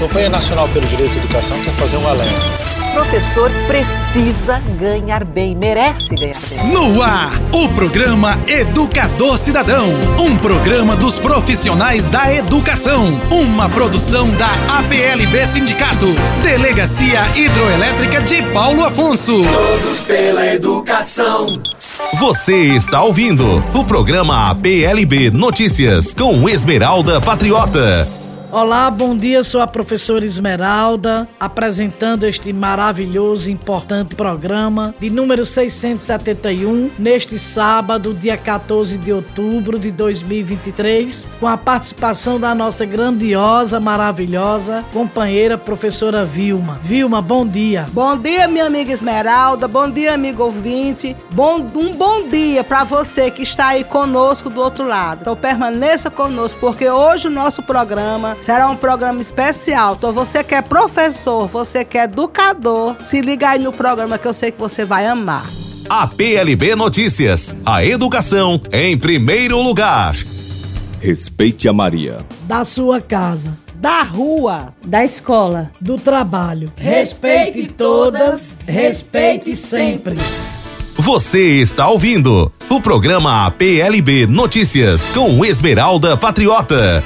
Campanha Nacional pelo Direito à Educação quer fazer um alerta. Professor precisa ganhar bem, merece ganhar bem. No ar, o programa Educador Cidadão, um programa dos profissionais da educação, uma produção da APLB Sindicato, Delegacia Hidroelétrica de Paulo Afonso. Todos pela educação. Você está ouvindo o programa APLB Notícias com Esmeralda Patriota. Olá, bom dia. Sou a professora Esmeralda, apresentando este maravilhoso e importante programa de número 671, neste sábado, dia 14 de outubro de 2023, com a participação da nossa grandiosa, maravilhosa companheira professora Vilma. Vilma, bom dia. Bom dia, minha amiga Esmeralda. Bom dia, amigo ouvinte. Bom, um bom dia para você que está aí conosco do outro lado. Então permaneça conosco, porque hoje o nosso programa Será um programa especial. Então você que é professor, você que é educador, se liga aí no programa que eu sei que você vai amar. A PLB Notícias. A educação em primeiro lugar. Respeite a Maria. Da sua casa. Da rua. Da escola. Do trabalho. Respeite todas, respeite sempre. Você está ouvindo o programa PLB Notícias com Esmeralda Patriota.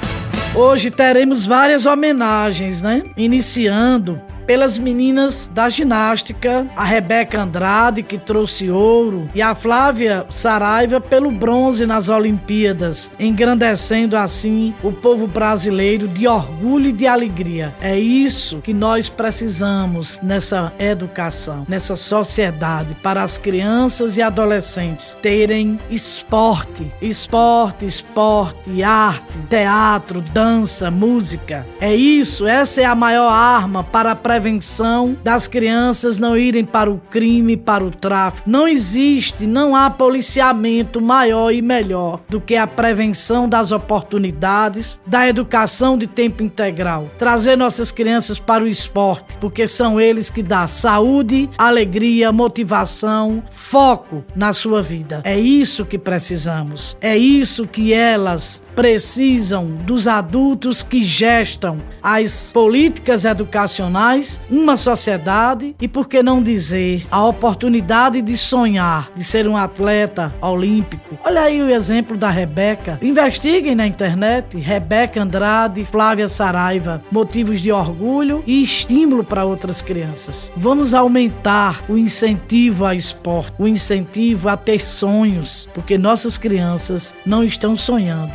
Hoje teremos várias homenagens, né? Iniciando pelas meninas da ginástica, a Rebeca Andrade, que trouxe ouro, e a Flávia Saraiva pelo bronze nas Olimpíadas, engrandecendo assim o povo brasileiro de orgulho e de alegria. É isso que nós precisamos nessa educação, nessa sociedade, para as crianças e adolescentes terem esporte, esporte, esporte, arte, teatro, dança, música. É isso, essa é a maior arma para a prevenção das crianças não irem para o crime, para o tráfico. Não existe, não há policiamento maior e melhor do que a prevenção das oportunidades, da educação de tempo integral. Trazer nossas crianças para o esporte, porque são eles que dão saúde, alegria, motivação, foco na sua vida. É isso que precisamos. É isso que elas precisam dos adultos que gestam as políticas educacionais uma sociedade e, por que não dizer, a oportunidade de sonhar, de ser um atleta olímpico. Olha aí o exemplo da Rebeca. Investiguem na internet Rebeca Andrade, Flávia Saraiva, motivos de orgulho e estímulo para outras crianças. Vamos aumentar o incentivo ao esporte, o incentivo a ter sonhos, porque nossas crianças não estão sonhando,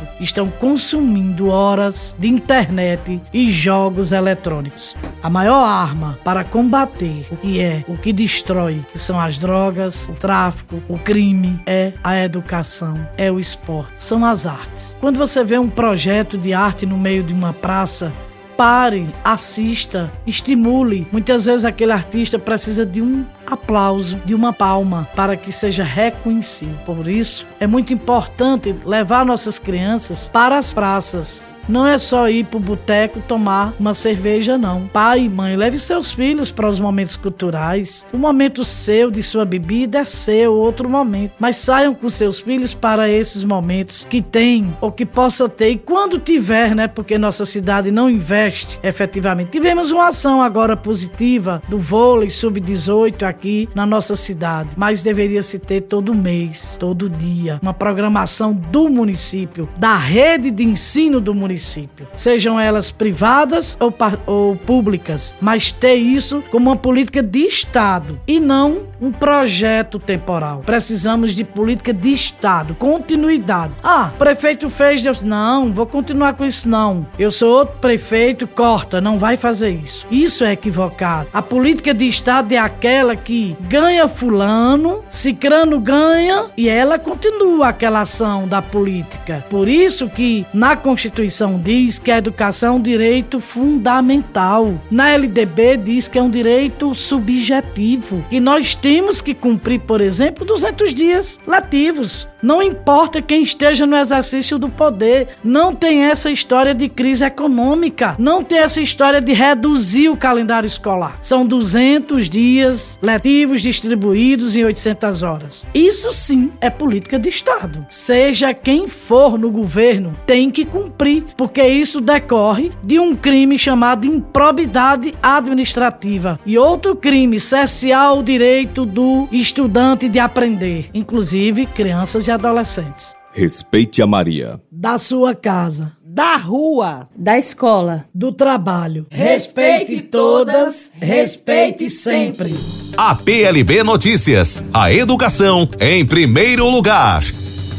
consumindo horas de internet e jogos eletrônicos. A maior arma para combater o que é, o que destrói, que são as drogas, o tráfico, o crime, é a educação, é o esporte, são as artes. Quando você vê um projeto de arte no meio de uma praça, pare, assista, estimule. Muitas vezes aquele artista precisa de um aplauso, de uma palma, para que seja reconhecido. Por isso, é muito importante levar nossas crianças para as praças, não é só ir pro boteco tomar uma cerveja, não. Pai e mãe, leve seus filhos para os momentos culturais. O momento seu de sua bebida é seu, outro momento. Mas saiam com seus filhos para esses momentos que tem ou que possa ter. E quando tiver, né? Porque nossa cidade não investe efetivamente. Tivemos uma ação agora positiva do vôlei sub-18 aqui na nossa cidade. Mas deveria se ter todo mês, todo dia. Uma programação do município, da rede de ensino do município município, sejam elas privadas ou, ou públicas, mas ter isso como uma política de Estado e não um projeto temporal. Precisamos de política de Estado, continuidade. Ah, prefeito fez, Deus, não, vou continuar com isso não. Eu sou outro prefeito, corta, não vai fazer isso. Isso é equivocado. A política de Estado é aquela que ganha fulano, cicrano ganha e ela continua aquela ação da política. Por isso que na Constituição Constituição diz que a educação é um direito fundamental. Na LDB diz que é um direito subjetivo, que nós temos que cumprir, por exemplo, 200 dias letivos. Não importa quem esteja no exercício do poder, não tem essa história de crise econômica, não tem essa história de reduzir o calendário escolar. São 200 dias letivos distribuídos em 800 horas. Isso sim é política de Estado. Seja quem for no governo, tem que cumprir, porque isso decorre de um crime chamado improbidade administrativa e outro crime cercear o direito do estudante de aprender, inclusive crianças e adolescentes. Respeite a Maria. Da sua casa, Da rua. da escola. do trabalho. Respeite todas, respeite sempre. A PLB Notícias. A educação em primeiro lugar.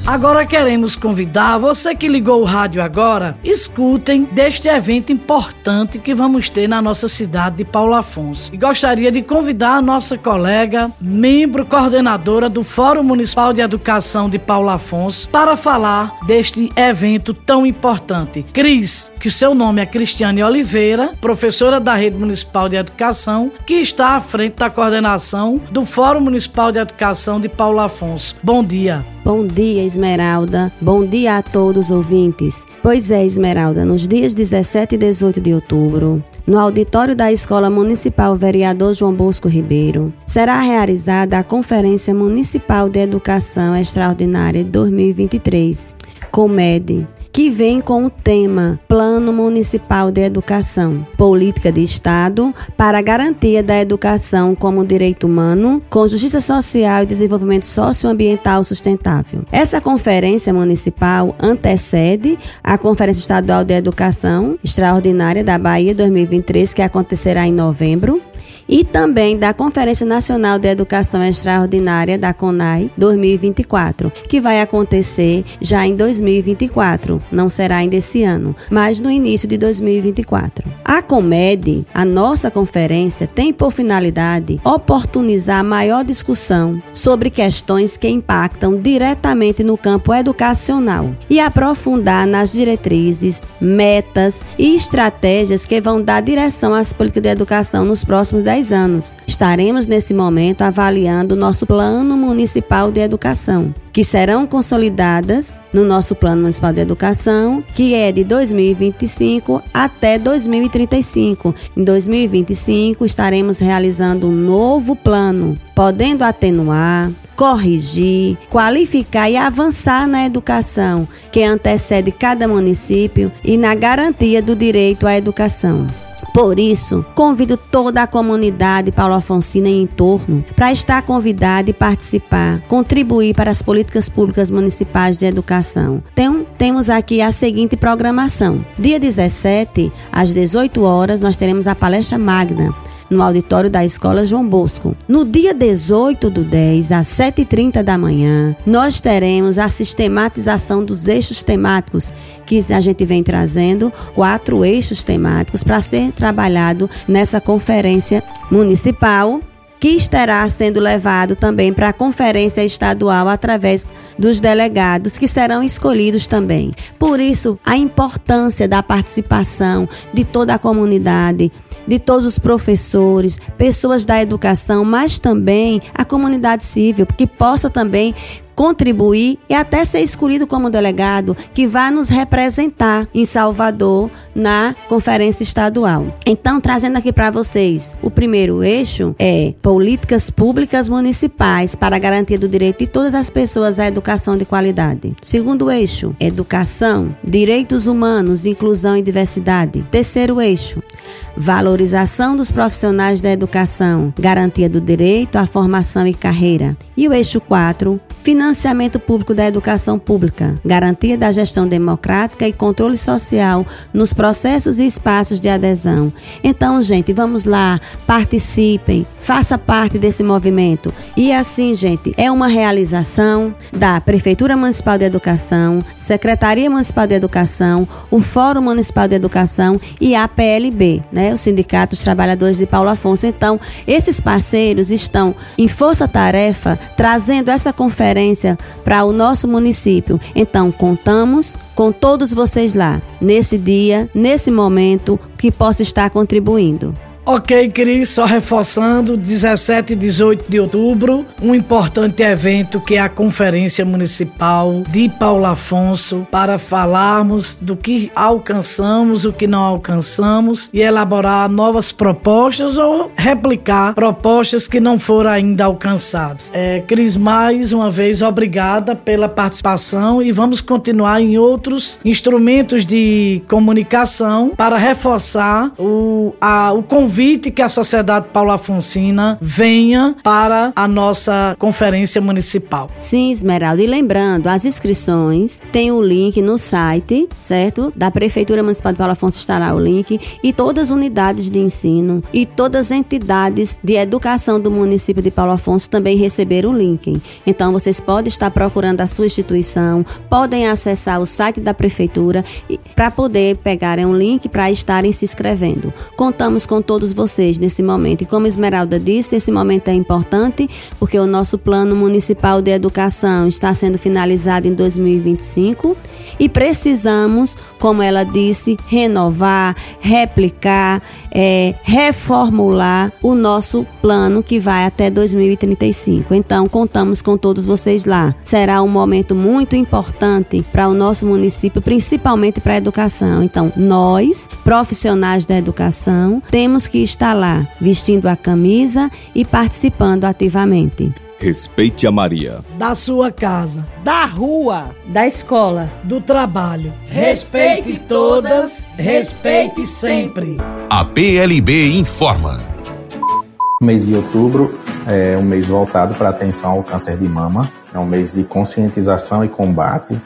Agora queremos convidar você que ligou o rádio agora, escutem deste evento importante que vamos ter na nossa cidade de Paulo Afonso. E gostaria de convidar a nossa colega, membro coordenadora do Fórum Municipal de Educação de Paulo Afonso, para falar deste evento tão importante. Cris, que o seu nome é Cristiane Oliveira, professora da Rede Municipal de Educação, que está à frente da coordenação do Fórum Municipal de Educação de Paulo Afonso. Bom dia. Bom dia, Esmeralda. Bom dia a todos os ouvintes. Pois é, Esmeralda, nos dias 17 e 18 de outubro, no auditório da Escola Municipal Vereador João Bosco Ribeiro, será realizada a Conferência Municipal de Educação Extraordinária de 2023, COMED, que vem com o tema Plano Municipal de Educação, Política de Estado para a Garantia da Educação como Direito Humano, com Justiça Social e Desenvolvimento Socioambiental Sustentável. Essa conferência municipal antecede a Conferência Estadual de Educação Extraordinária da Bahia 2023, que acontecerá em novembro e também da Conferência Nacional de Educação Extraordinária da CONAI 2024, que vai acontecer já em 2024, não será ainda esse ano, mas no início de 2024. A COMED, a nossa conferência, tem por finalidade oportunizar maior discussão sobre questões que impactam diretamente no campo educacional e aprofundar nas diretrizes, metas e estratégias que vão dar direção às políticas de educação nos próximos 10 anos. Estaremos nesse momento avaliando nosso Plano Municipal de Educação, que serão consolidadas no nosso Plano Municipal de Educação, que é de 2025 até 2035. Em 2025 estaremos realizando um novo plano, podendo atenuar, corrigir, qualificar e avançar na educação que antecede cada município e na garantia do direito à educação. Por isso, convido toda a comunidade Paulo Afonsina e entorno para estar convidada e participar, contribuir para as políticas públicas municipais de educação. Tem, temos aqui a seguinte programação: dia 17, às 18 horas, nós teremos a palestra magna no auditório da Escola João Bosco. No dia 18 do 10, às 7h30 da manhã, nós teremos a sistematização dos eixos temáticos que a gente vem trazendo, quatro eixos temáticos para ser trabalhado nessa conferência municipal que estará sendo levado também para a conferência estadual através dos delegados que serão escolhidos também. Por isso, a importância da participação de toda a comunidade, de todos os professores, pessoas da educação, mas também a comunidade civil, que possa também contribuir e até ser escolhido como delegado que vai nos representar em Salvador na conferência estadual. Então, trazendo aqui para vocês, o primeiro eixo é políticas públicas municipais para a garantia do direito de todas as pessoas à educação de qualidade. Segundo eixo, educação, direitos humanos, inclusão e diversidade. Terceiro eixo, valorização dos profissionais da educação, garantia do direito à formação e carreira. E o eixo 4, financiamento público da educação pública, garantia da gestão democrática e controle social nos processos e espaços de adesão. Então, gente, vamos lá, participem, faça parte desse movimento. E assim, gente, é uma realização da Prefeitura Municipal de Educação, Secretaria Municipal de Educação, o Fórum Municipal de Educação e a PLB, né, o Sindicato dos Trabalhadores de Paulo Afonso. Então, esses parceiros estão em força-tarefa trazendo essa conferência para o nosso município. Então, contamos com todos vocês lá, nesse dia, nesse momento, que possa estar contribuindo. Ok, Cris, só reforçando, 17 e 18 de outubro, um importante evento que é a Conferência Municipal de Paulo Afonso, para falarmos do que alcançamos, o que não alcançamos e elaborar novas propostas ou replicar propostas que não foram ainda alcançadas. É, Cris, mais uma vez, obrigada pela participação e vamos continuar em outros instrumentos de comunicação para reforçar o, a, o convite convite que a Sociedade Paulo Afonsina venha para a nossa conferência municipal. Sim, Esmeralda. E lembrando, as inscrições tem o link no site, certo? Da Prefeitura Municipal de Paulo Afonso estará o link e todas as unidades de ensino e todas as entidades de educação do município de Paulo Afonso também receberam o link. Então vocês podem estar procurando a sua instituição, podem acessar o site da prefeitura para poder pegarem um link para estarem se inscrevendo. Contamos com todo todos vocês nesse momento. E como Esmeralda disse, esse momento é importante porque o nosso plano municipal de educação está sendo finalizado em 2025 e precisamos, como ela disse, renovar, replicar, é, reformular o nosso plano que vai até 2035. Então, contamos com todos vocês lá. Será um momento muito importante para o nosso município, principalmente para a educação. Então, nós, profissionais da educação, temos que estar lá, vestindo a camisa e participando ativamente. Respeite a Maria. Da sua casa. Da rua. Da escola. Do trabalho. Respeite todas, respeite sempre. A PLB informa. O mês de outubro é um mês voltado para a atenção ao câncer de mama. É um mês de conscientização e combate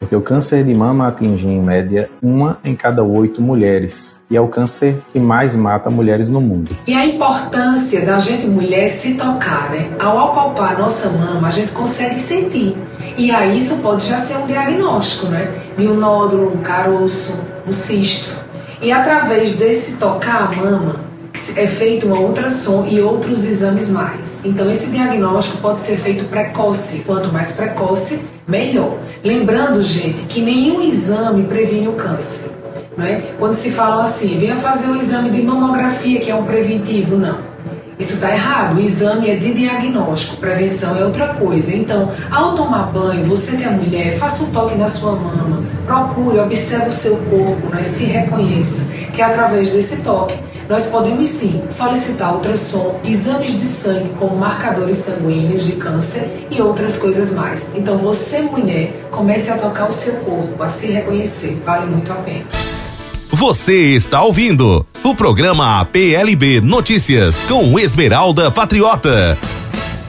porque o câncer de mama atinge em média uma em cada oito mulheres e é o câncer que mais mata mulheres no mundo. E a importância da gente mulher se tocar, né? Ao apalpar nossa mama, a gente consegue sentir. E aí isso pode já ser um diagnóstico, né? De um nódulo, um caroço, um cisto. E através desse tocar a mama, é feito uma ultrassom e outros exames mais. Então esse diagnóstico pode ser feito precoce. Quanto mais precoce, melhor. Lembrando, gente, que nenhum exame previne o câncer. Não é? Quando se fala assim, venha fazer um exame de mamografia, que é um preventivo, não. Isso está errado. O exame é de diagnóstico, prevenção é outra coisa. Então, ao tomar banho, você que é mulher, faça um toque na sua mama, procure, observe o seu corpo, né? se reconheça, que é através desse toque nós podemos sim solicitar ultrassom, exames de sangue como marcadores sanguíneos de câncer e outras coisas mais. Então você, mulher, comece a tocar o seu corpo, a se reconhecer, vale muito a pena. Você está ouvindo o programa PLB Notícias com Esmeralda Patriota.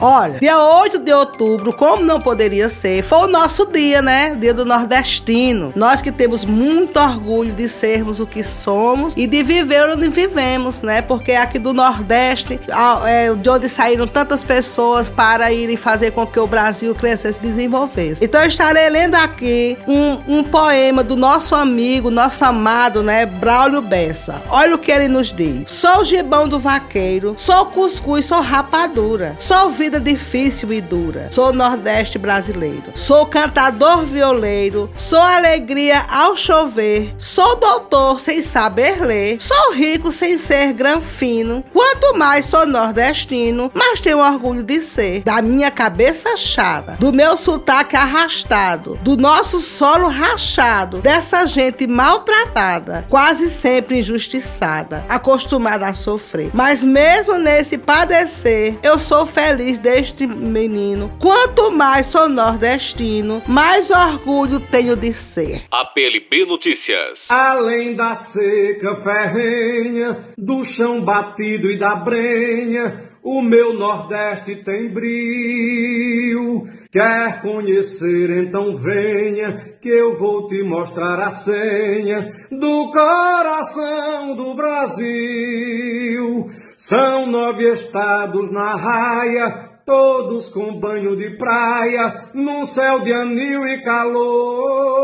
Olha, dia 8 de outubro, como não poderia ser, foi o nosso dia, né? Dia do nordestino. Nós que temos muito orgulho de sermos o que somos e de viver onde vivemos, né? Porque aqui do Nordeste, é, de onde saíram tantas pessoas para irem fazer com que o Brasil crescesse e desenvolvesse. Então eu estarei lendo aqui um, um poema do nosso amigo, nosso amado, né? Braulio Bessa. Olha o que ele nos diz. Sou o gibão do vaqueiro, sou cuscuz, sou rapadura, sou vida vida difícil e dura. Sou nordeste brasileiro. Sou cantador violeiro. Sou alegria ao chover. Sou doutor sem saber ler. Sou rico sem ser granfino. Quanto mais sou nordestino, mas tenho orgulho de ser. Da minha cabeça chata, do meu sotaque arrastado, do nosso solo rachado, dessa gente maltratada, quase sempre injustiçada, acostumada a sofrer. Mas mesmo nesse padecer, eu sou feliz deste menino. Quanto mais sou nordestino, mais orgulho tenho de ser. A PLB Notícias. Além da seca ferrenha, do chão batido e da brenha, o meu Nordeste tem brilho. Quer conhecer, então venha, que eu vou te mostrar a senha do coração do Brasil. São nove estados na raia, todos com banho de praia, num céu de anil e calor.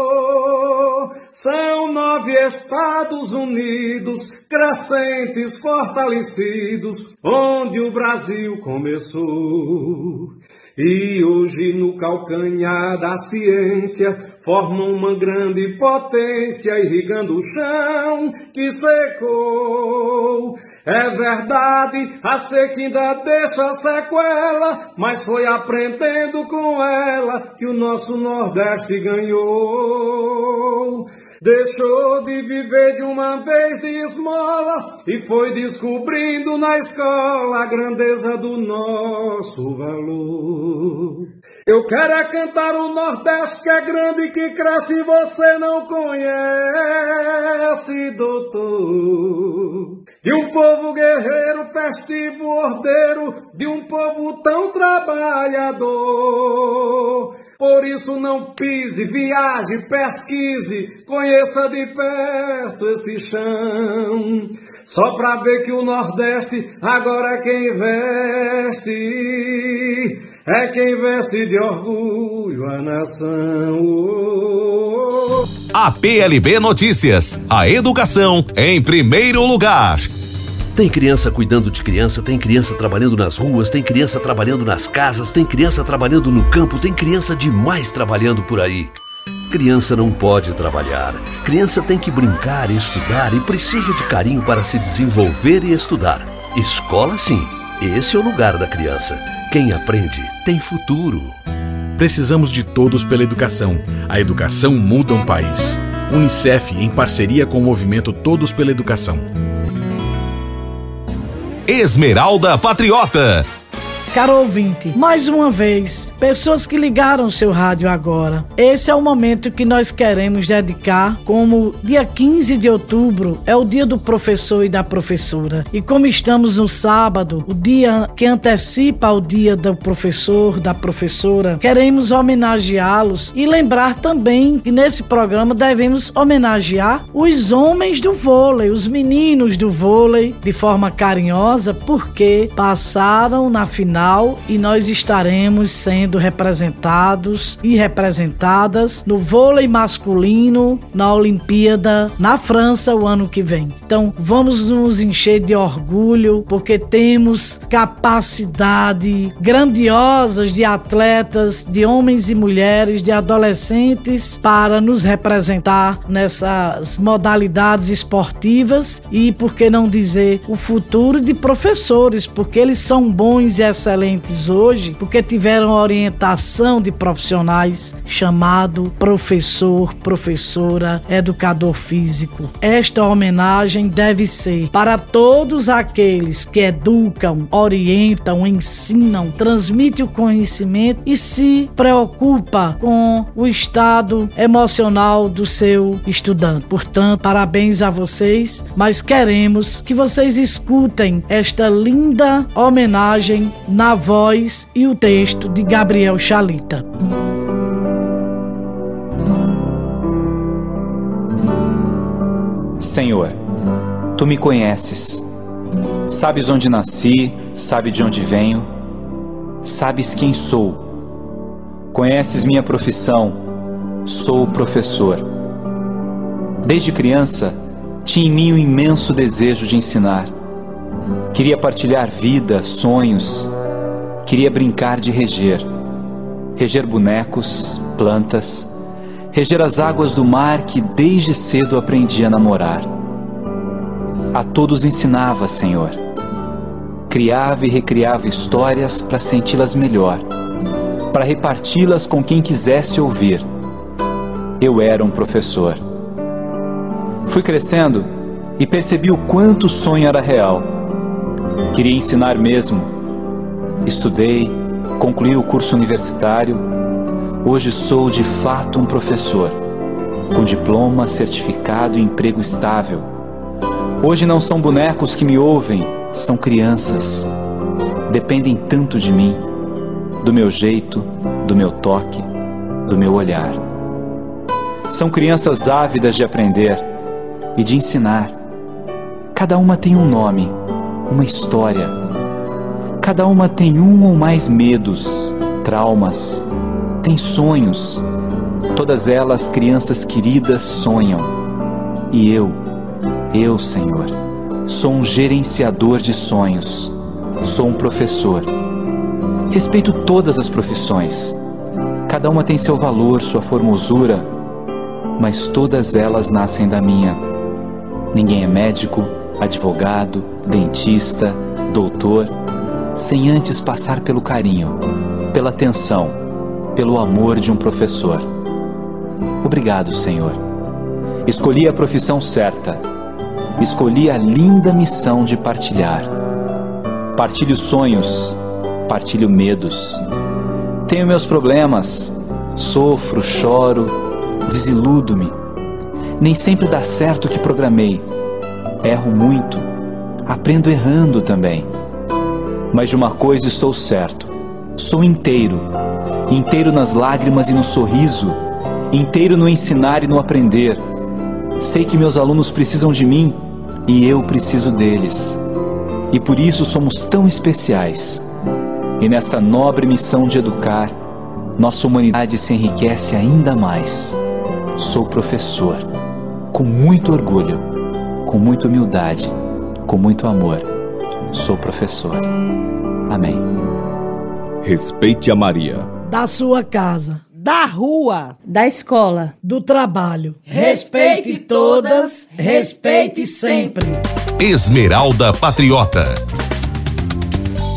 São nove Estados Unidos, crescentes, fortalecidos, onde o Brasil começou. E hoje no calcanhar da ciência formam uma grande potência irrigando o chão que secou. É verdade, a seca ainda deixa sequela, mas foi aprendendo com ela que o nosso Nordeste ganhou. Deixou de viver de uma vez de esmola e foi descobrindo na escola a grandeza do nosso valor. Eu quero é cantar o Nordeste que é grande e que cresce e você não conhece, doutor. De um povo guerreiro, festivo, ordeiro, de um povo tão trabalhador. Por isso não pise, viaje, pesquise, conheça de perto esse chão. Só pra ver que o Nordeste agora é quem veste, é quem veste de orgulho a nação. A PLB Notícias, a educação em primeiro lugar. Tem criança cuidando de criança, tem criança trabalhando nas ruas, tem criança trabalhando nas casas, tem criança trabalhando no campo, tem criança demais trabalhando por aí. Criança não pode trabalhar. Criança tem que brincar estudar e precisa de carinho para se desenvolver e estudar. Escola, sim. Esse é o lugar da criança. Quem aprende tem futuro. Precisamos de todos pela educação. A educação muda um país. Unicef, em parceria com o movimento Todos pela Educação. Esmeralda Patriota. Caro ouvinte, mais uma vez, pessoas que ligaram seu rádio agora. Esse é o momento que nós queremos dedicar, como dia 15 de outubro é o dia do professor e da professora. E como estamos no sábado, o dia que antecipa o dia do professor, da professora, queremos homenageá-los e lembrar também que nesse programa devemos homenagear os homens do vôlei, os meninos do vôlei, de forma carinhosa, porque passaram na final e nós estaremos sendo representados e representadas no vôlei masculino na Olimpíada na França o ano que vem. Então vamos nos encher de orgulho porque temos capacidade grandiosas de atletas, de homens e mulheres, de adolescentes para nos representar nessas modalidades esportivas e por que não dizer o futuro de professores, porque eles são bons e excelentes excelentes hoje porque tiveram orientação de profissionais chamado professor, professora, educador físico. Esta homenagem deve ser para todos aqueles que educam, orientam, ensinam, transmitem o conhecimento e se preocupa com o estado emocional do seu estudante. Portanto, parabéns a vocês, mas queremos que vocês escutem esta linda homenagem na voz e o texto de Gabriel Chalita. Senhor, tu me conheces. Sabes onde nasci, sabe de onde venho, sabes quem sou. Conheces minha profissão, sou professor. Desde criança, tinha em mim um imenso desejo de ensinar. Queria partilhar vida, sonhos, Queria brincar de reger, reger bonecos, plantas, reger as águas do mar que desde cedo aprendi a namorar. A todos ensinava, Senhor. Criava e recriava histórias para senti-las melhor, para reparti-las com quem quisesse ouvir. Eu era um professor. Fui crescendo e percebi o quanto o sonho era real. Queria ensinar mesmo Estudei, concluí o curso universitário. Hoje sou de fato um professor, com diploma, certificado e emprego estável. Hoje não são bonecos que me ouvem, são crianças. Dependem tanto de mim, do meu jeito, do meu toque, do meu olhar. São crianças ávidas de aprender e de ensinar. Cada uma tem um nome, uma história Cada uma tem um ou mais medos, traumas, tem sonhos. Todas elas, crianças queridas, sonham. E eu, eu, Senhor, sou um gerenciador de sonhos, sou um professor. Respeito todas as profissões. Cada uma tem seu valor, sua formosura, mas todas elas nascem da minha. Ninguém é médico, advogado, dentista, doutor, sem antes passar pelo carinho, pela atenção, pelo amor de um professor. Obrigado, Senhor. Escolhi a profissão certa. Escolhi a linda missão de partilhar. Partilho sonhos, partilho medos. Tenho meus problemas, sofro, choro, desiludo-me. Nem sempre dá certo o que programei. Erro muito, aprendo errando também. Mas de uma coisa estou certo: sou inteiro. Inteiro nas lágrimas e no sorriso, inteiro no ensinar e no aprender. Sei que meus alunos precisam de mim e eu preciso deles. E por isso somos tão especiais. E nesta nobre missão de educar, nossa humanidade se enriquece ainda mais. Sou professor, com muito orgulho, com muita humildade, com muito amor. Sou professor. Amém. Respeite a Maria. Da sua casa. Da rua. Da escola. Do trabalho. Respeite todas, respeite sempre. Esmeralda Patriota.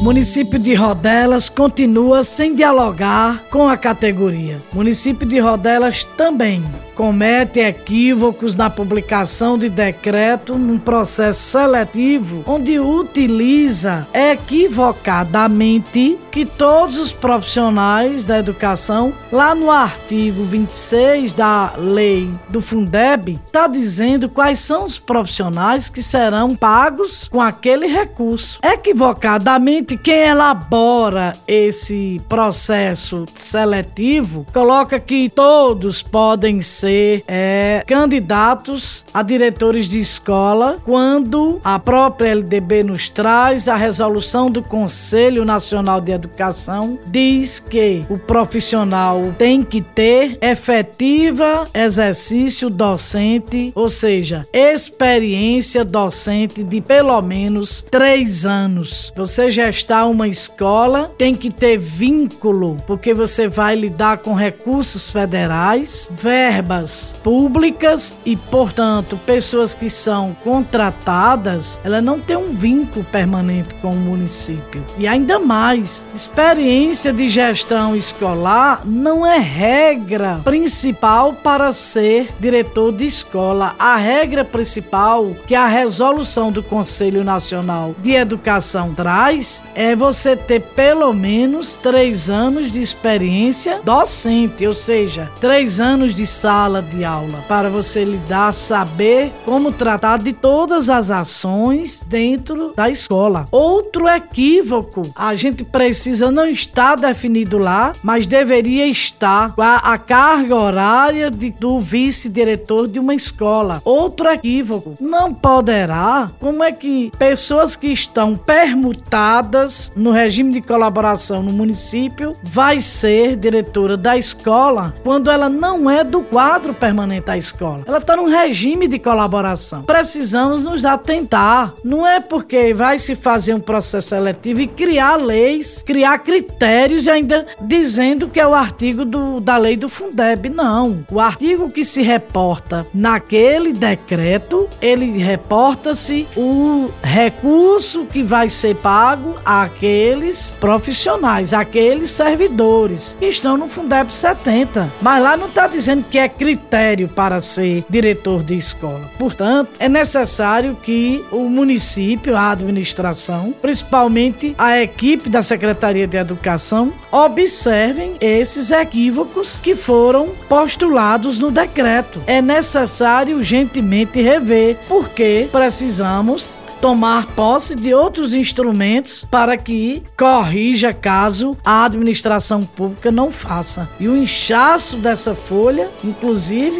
Município de Rodelas continua sem dialogar com a categoria. Município de Rodelas também comete equívocos na publicação de decreto num processo seletivo onde utiliza equivocadamente que todos os profissionais da educação, lá no artigo 26 da lei do Fundeb, está dizendo quais são os profissionais que serão pagos com aquele recurso. Equivocadamente, quem elabora esse processo seletivo coloca que todos podem ser ser é, candidatos a diretores de escola quando a própria LDB nos traz a resolução do Conselho Nacional de Educação diz que o profissional tem que ter efetiva exercício docente, ou seja, experiência docente de pelo menos três anos. Você gestar uma escola tem que ter vínculo, porque você vai lidar com recursos federais, verbas verbas públicas e, portanto, pessoas que são contratadas, ela não tem um vínculo permanente com o município. E ainda mais, experiência de gestão escolar não é regra principal para ser diretor de escola. A regra principal que a resolução do Conselho Nacional de Educação traz é você ter pelo menos três anos de experiência docente, ou seja, três anos de sala sala de aula, para você lidar, saber como tratar de todas as ações dentro da escola. Outro equívoco, a gente precisa não estar definido lá, mas deveria estar a, a carga horária de, do vice-diretor de uma escola. Outro equívoco, não poderá, como é que pessoas que estão permutadas no regime de colaboração no município vai ser diretora da escola quando ela não é do quadro quadro permanente da escola. Ela está num regime de colaboração. Precisamos nos atentar. Não é porque vai se fazer um processo seletivo e criar leis, criar critérios e ainda dizendo que é o artigo do, da lei do Fundeb. Não. O artigo que se reporta naquele decreto, ele reporta-se o recurso que vai ser pago àqueles profissionais, àqueles servidores que estão no Fundeb 70. Mas lá não está dizendo que é critério para ser diretor de escola. Portanto, é necessário que o município, a administração, principalmente a equipe da Secretaria de Educação, observem esses equívocos que foram postulados no decreto. É necessário urgentemente rever, porque precisamos tomar posse de outros instrumentos para que corrija caso a administração pública não faça. E o inchaço dessa folha, inclusive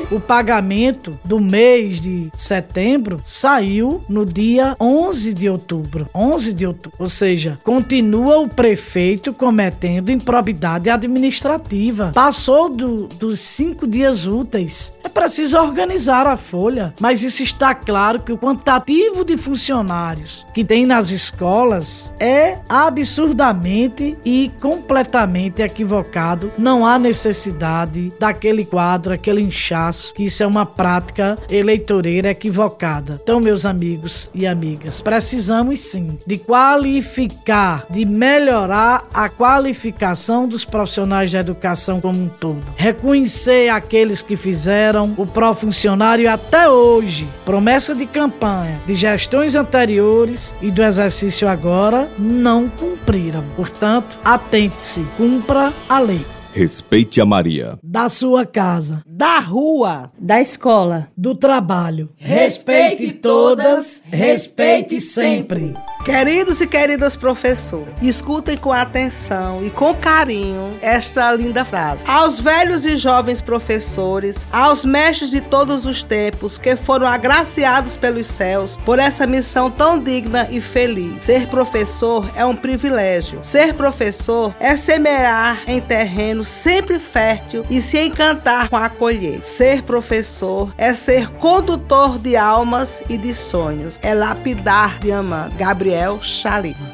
o pagamento do mês de setembro, saiu no dia 11 de outubro. 11 de outubro. Ou seja, continua o prefeito cometendo improbidade administrativa. Passou do, dos cinco dias úteis. É preciso organizar a folha, mas isso está claro que o quantitativo de funcionários que tem nas escolas é absurdamente e completamente equivocado. Não há necessidade daquele quadro, aquele inchaço, que isso é uma prática eleitoreira equivocada. Então, meus amigos e amigas, precisamos sim de qualificar, de melhorar a qualificação dos profissionais da educação como um todo. Reconhecer aqueles que fizeram o pró-funcionário até hoje, promessa de campanha de gestões anteriores e do exercício agora, não cumpriram. Portanto, atente-se, cumpra a lei. Respeite a Maria. Da sua casa. Da rua. Da escola. Do trabalho. Respeite todas, respeite sempre. Queridos e queridas professores, escutem com atenção e com carinho esta linda frase. Aos velhos e jovens professores, aos mestres de todos os tempos que foram agraciados pelos céus por essa missão tão digna e feliz. Ser professor é um privilégio. Ser professor é semear em terreno sempre fértil e se encantar com a colheita. Ser professor é ser condutor de almas e de sonhos. É lapidar diamante. Gabriel Gabriel.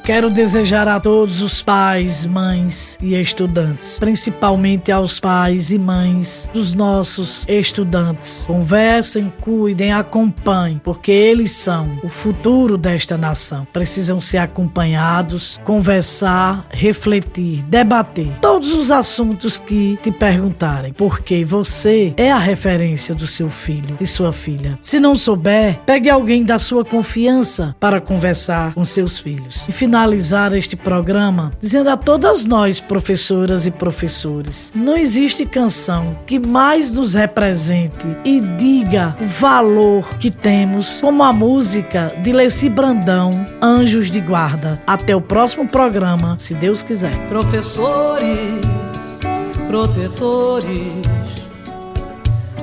Quero desejar a todos os pais, mães e estudantes, principalmente aos pais e mães dos nossos estudantes. Conversem, cuidem, acompanhem, porque eles são o futuro desta nação. Precisam ser acompanhados, conversar, refletir, debater todos os assuntos que te perguntarem, porque você é a referência do seu filho, de sua filha. Se não souber, pegue alguém da sua confiança para conversar com seus filhos. E finalizar este programa dizendo a todas nós, professoras e professores, não existe canção que mais nos represente e diga o valor que temos como a música de Leci Brandão, Anjos de Guarda. Até o próximo programa, se Deus quiser. Professores, protetores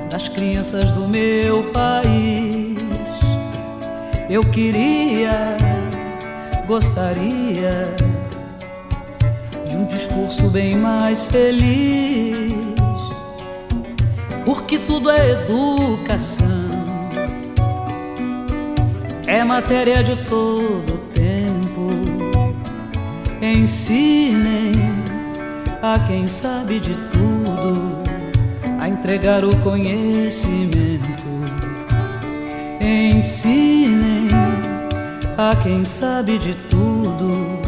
das crianças do meu país, eu queria gostaria de um discurso bem mais feliz, porque tudo é educação, é matéria de todo tempo. Ensinem a quem sabe de tudo a entregar o conhecimento. Ensinem a quem sabe de tudo,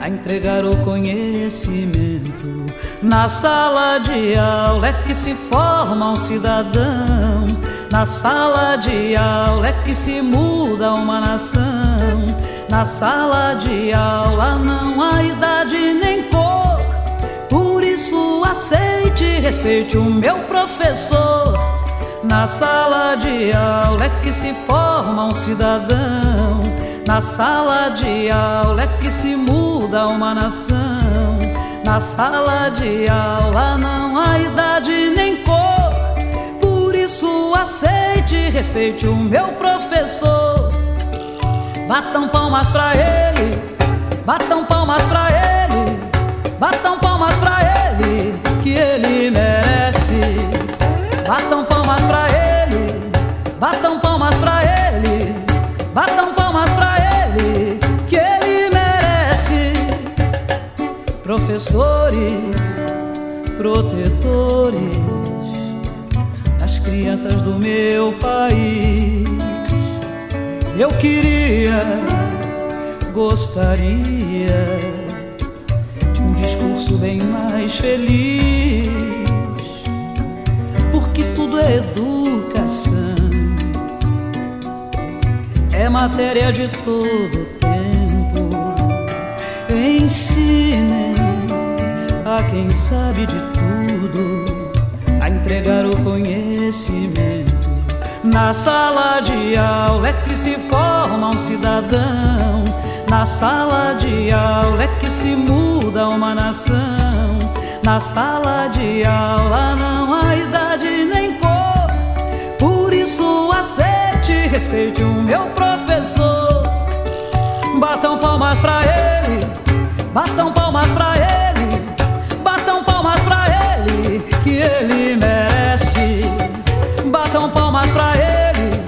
a entregar o conhecimento. Na sala de aula é que se forma um cidadão, na sala de aula é que se muda uma nação. Na sala de aula não há idade nem cor, por isso aceite respeite o meu professor. Na sala de aula é que se forma um cidadão. Na sala de aula é que se muda uma nação. Na sala de aula não há idade nem cor. Por isso aceite e respeite o meu professor. Batam palmas pra ele, batam palmas pra ele, batam palmas pra ele, que ele merece. Batam palmas pra ele, batam palmas pra ele, Professores, protetores das crianças do meu país, eu queria, gostaria de um discurso bem mais feliz porque tudo é educação, é matéria de todo tempo. Ensinem a quem sabe de tudo a entregar o conhecimento. Na sala de aula é que se forma um cidadão. Na sala de aula é que se muda uma nação. Na sala de aula não há idade nem cor. Por isso aceite respeite o meu professor. Batam palmas pra ele, batam palmas pra ele, ele, merece. palmas pra ele,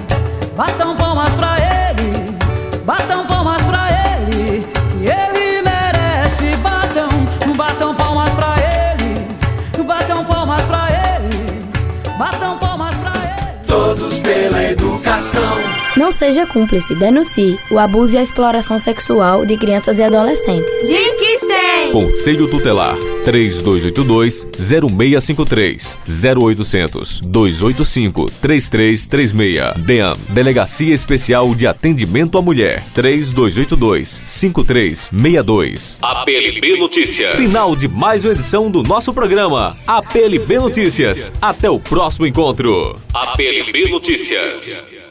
batam palmas pra ele, batam palmas pra ele, que ele merece. Batam, batam palmas pra ele, batam palmas pra ele, batam palmas pra ele. Todos pela educação. Não seja cúmplice, denuncie o abuso e a exploração sexual de crianças e adolescentes. Diz que 100. Conselho Tutelar 3282-0653 0800 285 3336 DEAM Delegacia Especial de Atendimento à Mulher 3282 5362 APLB Notícias. Final de mais uma edição do nosso programa APLB Notícias. Até o próximo encontro. APLB Notícias